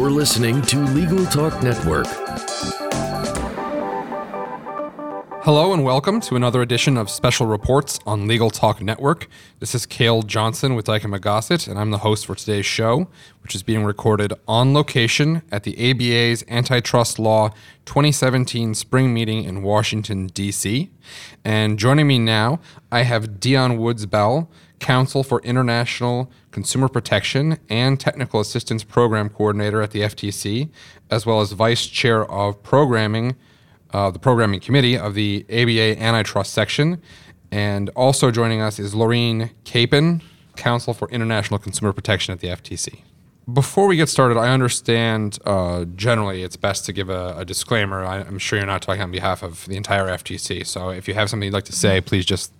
You're listening to Legal Talk Network. Hello and welcome to another edition of Special Reports on Legal Talk Network. This is Cale Johnson with Dykema Gossett, and I'm the host for today's show, which is being recorded on location at the ABA's Antitrust Law 2017 Spring Meeting in Washington, D.C. And joining me now, I have Deon Woods Bell, Counsel for International Consumer Protection and Technical Assistance Program Coordinator at the FTC, as well as Vice Chair of Programming uh, the programming committee of the ABA antitrust section. And also joining us is Laureen Kapin, counsel for international consumer protection at the FTC. Before we get started, I understand uh, generally it's best to give a, a disclaimer. I, am sure you're not talking on behalf of the entire FTC. So if you have something you'd like to say, please just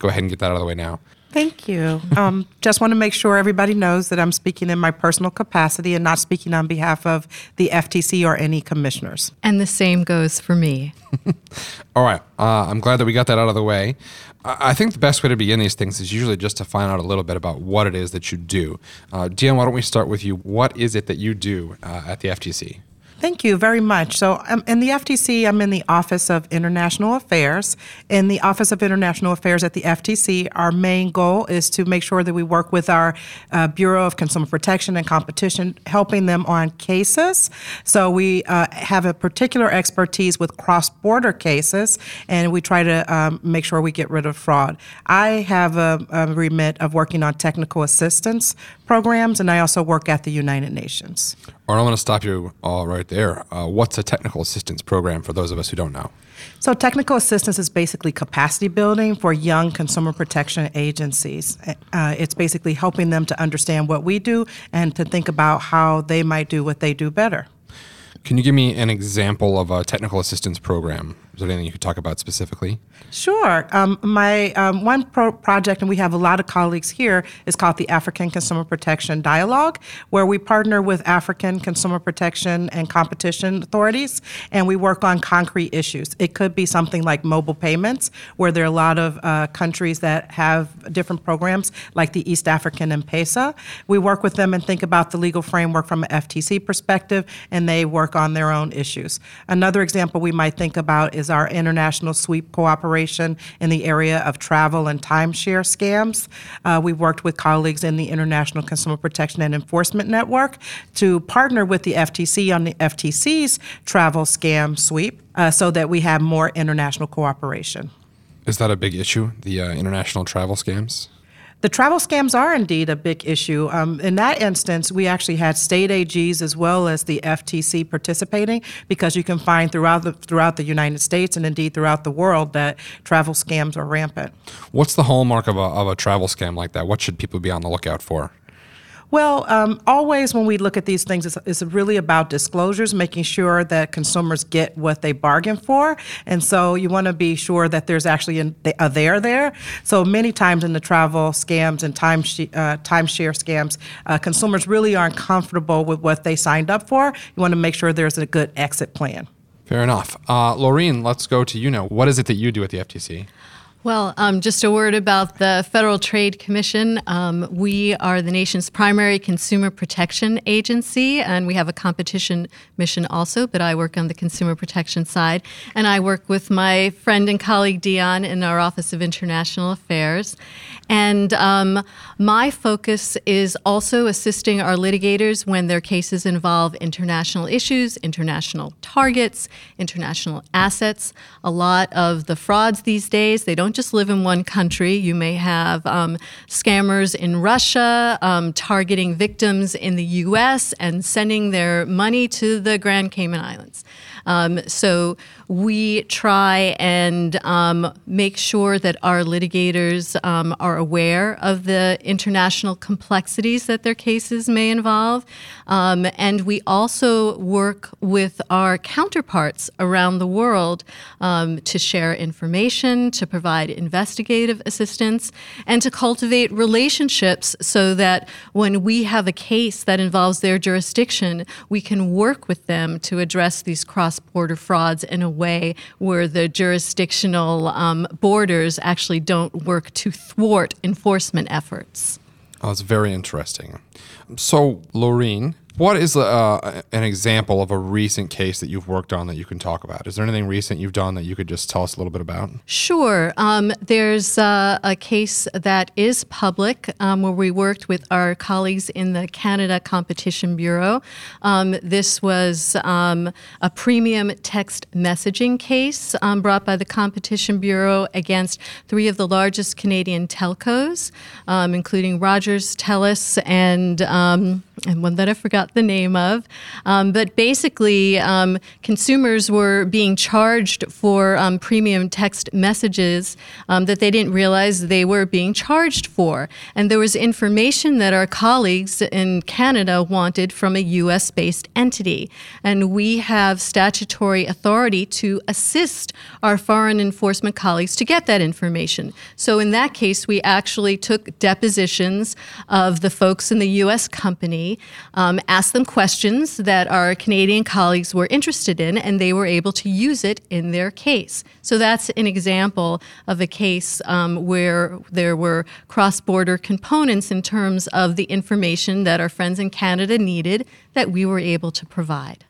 go ahead and get that out of the way now. Thank you. Um, just want to make sure everybody knows that I'm speaking in my personal capacity and not speaking on behalf of the FTC or any commissioners. And the same goes for me. All right. Uh, I'm glad that we got that out of the way. I think the best way to begin these things is usually just to find out a little bit about what it is that you do. Uh, Deon, why don't we start with you? What is it that you do uh, at the FTC? Thank you very much. So, um, in the FTC, I'm in the Office of International Affairs. In the Office of International Affairs at the FTC, our main goal is to make sure that we work with our uh, Bureau of Consumer Protection and Competition, helping them on cases. So, we uh, have a particular expertise with cross border cases, and we try to um, make sure we get rid of fraud. I have a, a remit of working on technical assistance programs, and I also work at the United Nations. All right, I want to stop you all right there. Uh, what's a technical assistance program for those of us who don't know? So, technical assistance is basically capacity building for young consumer protection agencies. Uh, it's basically helping them to understand what we do and to think about how they might do what they do better. Can you give me an example of a technical assistance program? Is there anything you could talk about specifically? Sure. Um, my um, one pro- project, and we have a lot of colleagues here, is called the African Consumer Protection Dialogue, where we partner with African consumer protection and competition authorities, and we work on concrete issues. It could be something like mobile payments, where there are a lot of uh, countries that have different programs, like the East African M-Pesa. We work with them and think about the legal framework from an FTC perspective, and they work on their own issues. Another example we might think about is is our international sweep cooperation in the area of travel and timeshare scams. Uh, we worked with colleagues in the International Consumer Protection and Enforcement Network to partner with the FTC on the FTC's travel scam sweep uh, so that we have more international cooperation. Is that a big issue, the uh, international travel scams? The travel scams are indeed a big issue. Um, in that instance, we actually had state AGs as well as the FTC participating because you can find throughout the throughout the United States and indeed throughout the world that travel scams are rampant. What's the hallmark of a, of a travel scam like that? What should people be on the lookout for? Well, um, always when we look at these things, it's, it's, really about disclosures, making sure that consumers get what they bargain for. And so you want to be sure that there's actually a, a there there. So many times in the travel scams and time uh, timeshare scams, uh, consumers really aren't comfortable with what they signed up for. You want to make sure there's a good exit plan. Fair enough. Uh, Laureen, let's go to you now. What is it that you do at the FTC? Well, um, just a word about the Federal Trade Commission. Um, we are the nation's primary consumer protection agency, and we have a competition mission also, but I work on the consumer protection side. And I work with my friend and colleague Deon in our Office of International Affairs. And um, my focus is also assisting our litigators when their cases involve international issues, international targets, international assets. A lot of the frauds these days, they don't don't just live in one country. You may have um, scammers in Russia um, targeting victims in the U.S. and sending their money to the Grand Cayman Islands. Um, so we try and um, make sure that our litigators um, are aware of the international complexities that their cases may involve. Um, and we also work with our counterparts around the world um, to share information, to provide investigative assistance, and to cultivate relationships so that when we have a case that involves their jurisdiction, we can work with them to address these cross border frauds in a way where the jurisdictional um, borders actually don't work to thwart enforcement efforts. Oh, that's very interesting. So, Laureen, What is uh, an example of a recent case that you've worked on that you can talk about? Is there anything recent you've done that you could just tell us a little bit about? Sure. Um, there's uh, a case that is public um, where we worked with our colleagues in the Canada Competition Bureau. Um, this was um, a premium text messaging case um, brought by the Competition Bureau against three of the largest Canadian telcos, um, including Rogers, TELUS, and and one that I forgot the name of. Um, but basically, um, consumers were being charged for um, premium text messages um, that they didn't realize they were being charged for. And there was information that our colleagues in Canada wanted from a US based entity. And we have statutory authority to assist our foreign enforcement colleagues to get that information. So in that case, we actually took depositions of the folks in the US company um, asked them questions that our Canadian colleagues were interested in, and they were able to use it in their case. So that's an example of a case um, where there were cross border components in terms of the information that our friends in Canada needed that we were able to provide.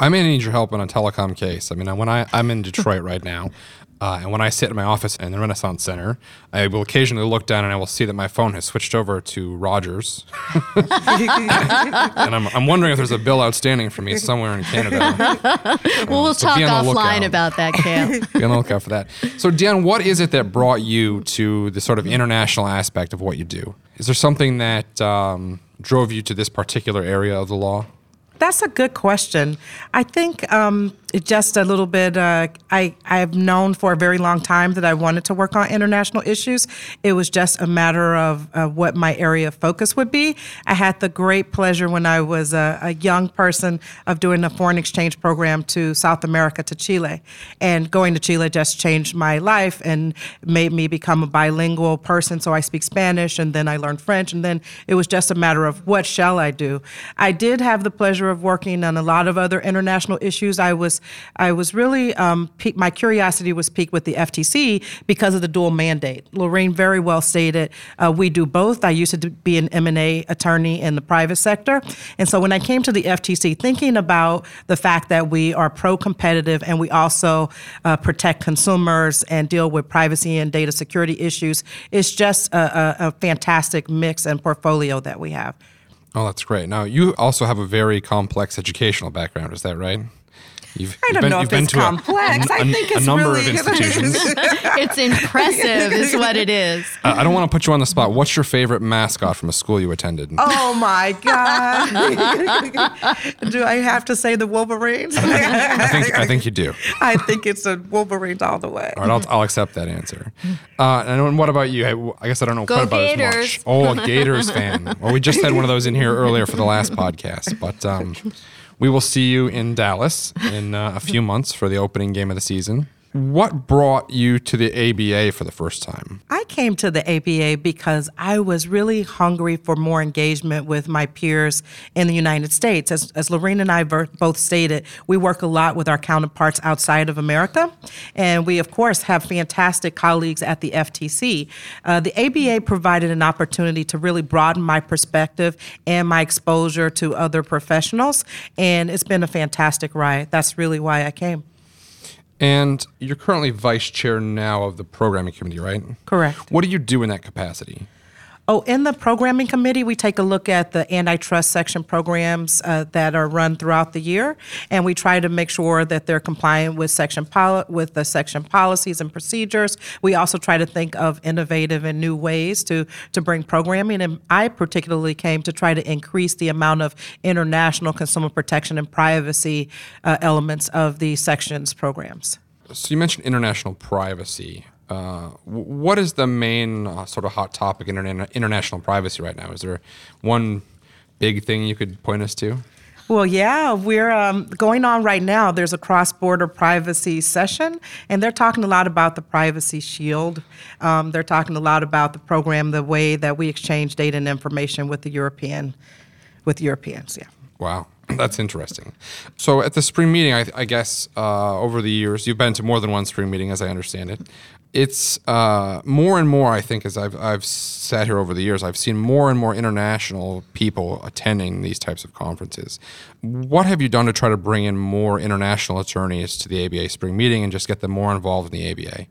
I may need your help in a telecom case. I mean, when I, I'm in Detroit right now, uh, and when I sit in my office in the Renaissance Center, I will occasionally look down and I will see that my phone has switched over to Rogers. and I'm, I'm, wondering if there's a bill outstanding for me somewhere in Canada. well, we'll so talk offline about that, Cam. be on the lookout for that. So, Dan, what is it that brought you to the sort of international aspect of what you do? Is there something that um, drove you to this particular area of the law? That's a good question. I think um, just a little bit. Uh, I I've known for a very long time that I wanted to work on international issues. It was just a matter of uh, what my area of focus would be. I had the great pleasure when I was a, a, young person of doing a foreign exchange program to South America to Chile, and going to Chile just changed my life and made me become a bilingual person. So I speak Spanish, and then I learned French, and then it was just a matter of what shall I do. I did have the pleasure of working on a lot of other international issues. I was I was really um, pe- my curiosity was piqued with the FTC because of the dual mandate. Lorraine very well stated uh, we do both. I used to be an M&A attorney in the private sector, and so when I came to the FTC, thinking about the fact that we are pro-competitive and we also uh, protect consumers and deal with privacy and data security issues, it's just a, a, a fantastic mix and portfolio that we have. Oh, that's great. Now, you also have a very complex educational background, is that right? You've, I don't been, know if it's complex. A, a, I think it's a number really, of institutions. it's impressive, is what it is. Uh, I don't want to put you on the spot. What's your favorite mascot from a school you attended? Oh my god! do I have to say the Wolverines? I think I think you do. I think it's the Wolverines all the way. All right, I'll, I'll accept that answer. Uh, and what about you? I guess I don't know Go quite about Gators. as much. Oh, a Gators fan. Well, we just had one of those in here earlier for the last podcast, but. Um, we will see you in Dallas in uh, a few months for the opening game of the season. What brought you to the ABA for the first time? I came to the ABA because I was really hungry for more engagement with my peers in the United States. As, as Laureen and I both stated, we work a lot with our counterparts outside of America. And we, of course, have fantastic colleagues at the FTC. Uh, the ABA provided an opportunity to really broaden my perspective and my exposure to other professionals. And it's been a fantastic ride. That's really why I came. And you're currently vice chair now of the programming committee, right? Correct. What do you do in that capacity? Oh, in the programming committee, we take a look at the antitrust section programs uh, that are run throughout the year, and we try to make sure that they're compliant with section poli- with the section policies and procedures. We also try to think of innovative and new ways to to bring programming. And I particularly came to try to increase the amount of international consumer protection and privacy uh, elements of the sections programs. So you mentioned international privacy. Uh, what is the main uh, sort of hot topic in interna- international privacy right now? Is there one big thing you could point us to? Well, yeah, we're um, going on right now. There's a cross border privacy session, and they're talking a lot about the Privacy Shield. Um, they're talking a lot about the program, the way that we exchange data and information with the European, with Europeans. Yeah. Wow. That's interesting. So, at the spring meeting, I, I guess uh, over the years, you've been to more than one spring meeting, as I understand it. It's uh, more and more. I think as I've I've sat here over the years, I've seen more and more international people attending these types of conferences. What have you done to try to bring in more international attorneys to the ABA spring meeting and just get them more involved in the ABA?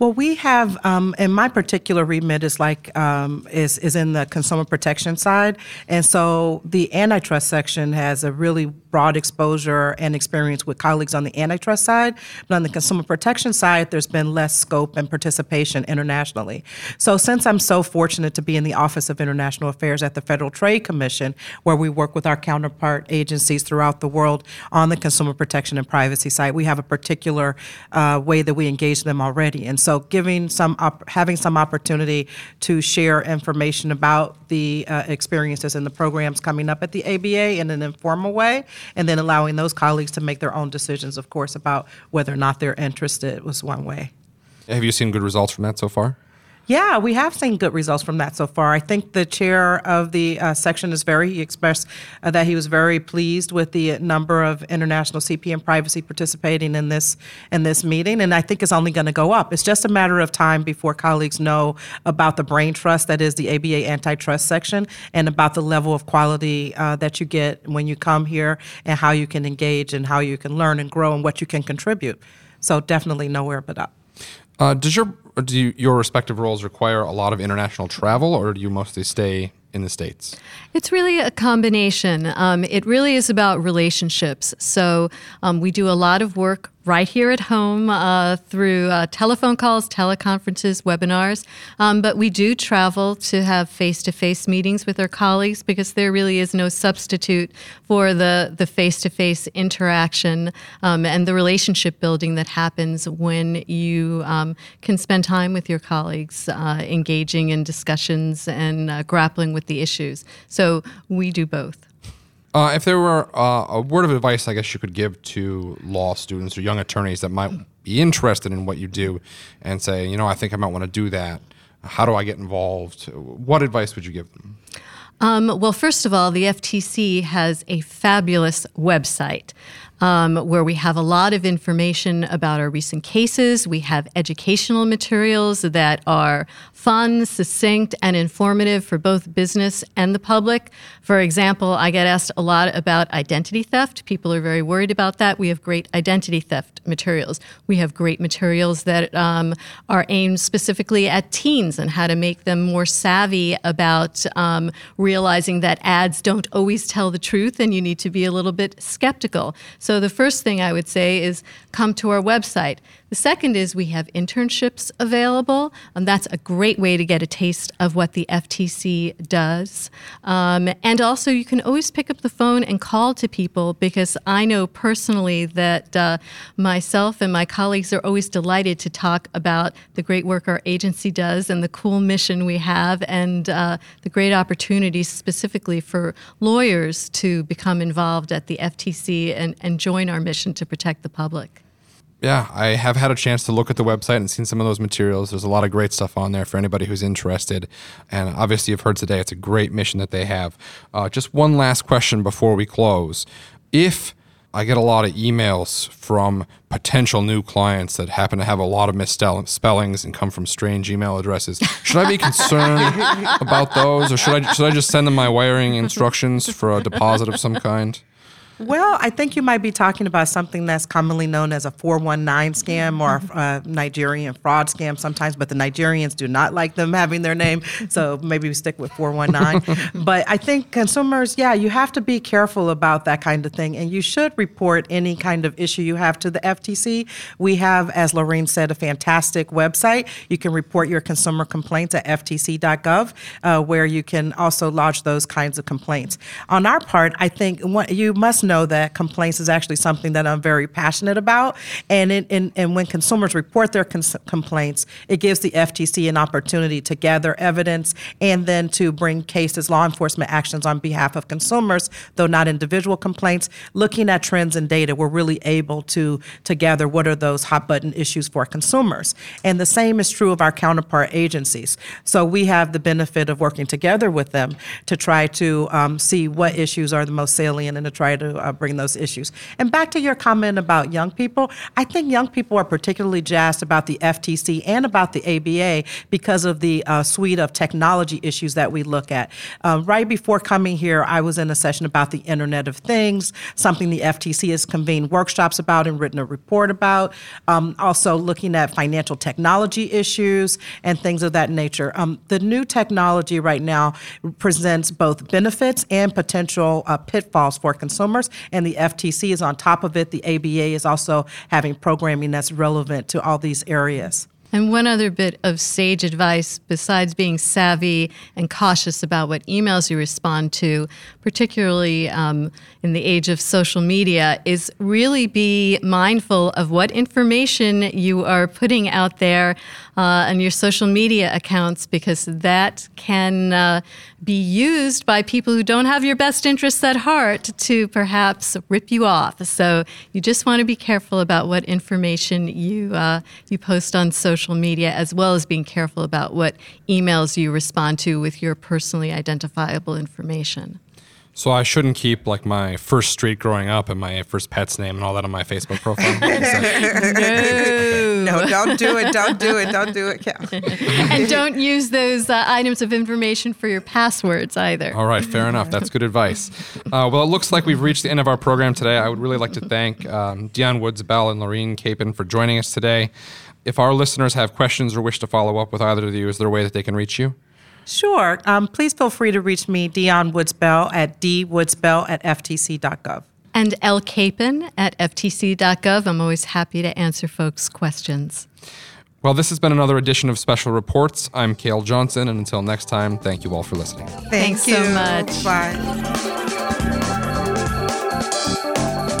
Well, we have, um, and my particular remit is like um, is is in the consumer protection side, and so the antitrust section has a really broad exposure and experience with colleagues on the antitrust side, but on the consumer protection side, there's been less scope and participation internationally. So, since I'm so fortunate to be in the Office of International Affairs at the Federal Trade Commission, where we work with our counterpart agencies throughout the world on the consumer protection and privacy side, we have a particular uh, way that we engage them already, and so so giving some op- having some opportunity to share information about the uh, experiences and the programs coming up at the ABA in an informal way, and then allowing those colleagues to make their own decisions, of course, about whether or not they're interested was one way. Have you seen good results from that so far? Yeah, we have seen good results from that so far. I think the chair of the uh, section is very, he expressed uh, that he was very pleased with the number of international CP and privacy participating in this in this meeting, and I think it's only going to go up. It's just a matter of time before colleagues know about the brain trust that is the ABA antitrust section, and about the level of quality uh, that you get when you come here, and how you can engage, and how you can learn and grow, and what you can contribute. So definitely nowhere but up. Uh, does your do you, your respective roles require a lot of international travel, or do you mostly stay in the States? It's really a combination. Um, it really is about relationships. So um, we do a lot of work right here at home uh, through uh, telephone calls, teleconferences, webinars. Um, but we do travel to have face to face meetings with our colleagues because there really is no substitute for the, the face to face interaction um, and the relationship building that happens when you um, can spend time with your colleagues, uh, engaging in discussions and uh, grappling with the issues. So we do both. Uh, if there were uh, a word of advice, I guess you could give to law students or young attorneys that might be interested in what you do and say, you know, I think I might want to do that. How do I get involved? What advice would you give them? Um, well, first of all, the FTC has a fabulous website um, where we have a lot of information about our recent cases. We have educational materials that are fun, succinct, and informative for both business and the public. For example, I get asked a lot about identity theft. People are very worried about that. We have great identity theft materials. We have great materials that um, are aimed specifically at teens and how to make them more savvy about um, realizing that ads don't always tell the truth and you need to be a little bit skeptical. So the first thing I would say is come to our website. The second is we have internships available, and that's a great way to get a taste of what the FTC does. Um, and also, you can always pick up the phone and call to people because I know personally that uh, myself and my colleagues are always delighted to talk about the great work our agency does and the cool mission we have and uh, the great opportunities specifically for lawyers to become involved at the FTC and, and join our mission to protect the public yeah, I have had a chance to look at the website and seen some of those materials. There's a lot of great stuff on there for anybody who's interested. And obviously, you've heard today it's a great mission that they have. Uh, just one last question before we close. If I get a lot of emails from potential new clients that happen to have a lot of misspellings and come from strange email addresses. Should I be concerned about those, or should I should I just send them my wiring instructions for a deposit of some kind? Well, I think you might be talking about something that's commonly known as a 419 scam or a Nigerian fraud scam sometimes, but the Nigerians do not like them having their name. So maybe we stick with 419. but I think consumers, yeah, you have to be careful about that kind of thing. And you should report any kind of issue you have to the FTC. We have, as Lorraine said, a fantastic website. You can report your consumer complaints at ftc.gov, uh, where you can also lodge those kinds of complaints. On our part, I think what, you must know that complaints is actually something that I'm very passionate about. And, it, and, and when consumers report their cons- complaints, it gives the FTC an opportunity to gather evidence and then to bring cases, law enforcement actions on behalf of consumers, though not individual complaints. Looking at trends and data, we're really able to, to gather what are those hot button issues for consumers. And the same is true of our counterpart agencies. So we have the benefit of working together with them to try to um, see what issues are the most salient and to try to uh, bring those issues. And back to your comment about young people, I think young people are particularly jazzed about the FTC and about the ABA because of the uh, suite of technology issues that we look at. Uh, right before coming here, I was in a session about the Internet of Things, something the FTC has convened workshops about and written a report about. Um, also, looking at financial technology issues and things of that nature. Um, the new technology right now presents both benefits and potential uh, pitfalls for consumers, and the FTC is on top of it. The ABA is also having programming that's relevant to all these areas. And one other bit of sage advice, besides being savvy and cautious about what emails you respond to, particularly um, in the age of social media, is really be mindful of what information you are putting out there uh, on your social media accounts, because that can uh, be used by people who don't have your best interests at heart to perhaps rip you off. So you just want to be careful about what information you uh, you post on social media, as well as being careful about what emails you respond to with your personally identifiable information. So I shouldn't keep like my first street growing up and my first pet's name and all that on my Facebook profile. no, don't do it. Don't do it. Don't do it, Cal. and don't use those uh, items of information for your passwords either. All right, fair enough. That's good advice. Uh, well, it looks like we've reached the end of our program today. I would really like to thank um, Deon Woods Bell and Laureen Kapin for joining us today. If our listeners have questions or wish to follow up with either of you, is there a way that they can reach you? Sure. Um, please feel free to reach me, Deon Woodsbell, at dwoodsbell at ftc.gov. And L. Kapin at ftc.gov. I'm always happy to answer folks' questions. Well, this has been another edition of Special Reports. I'm Cale Johnson, and until next time, thank you all for listening. Thank Thanks you. so much. Bye.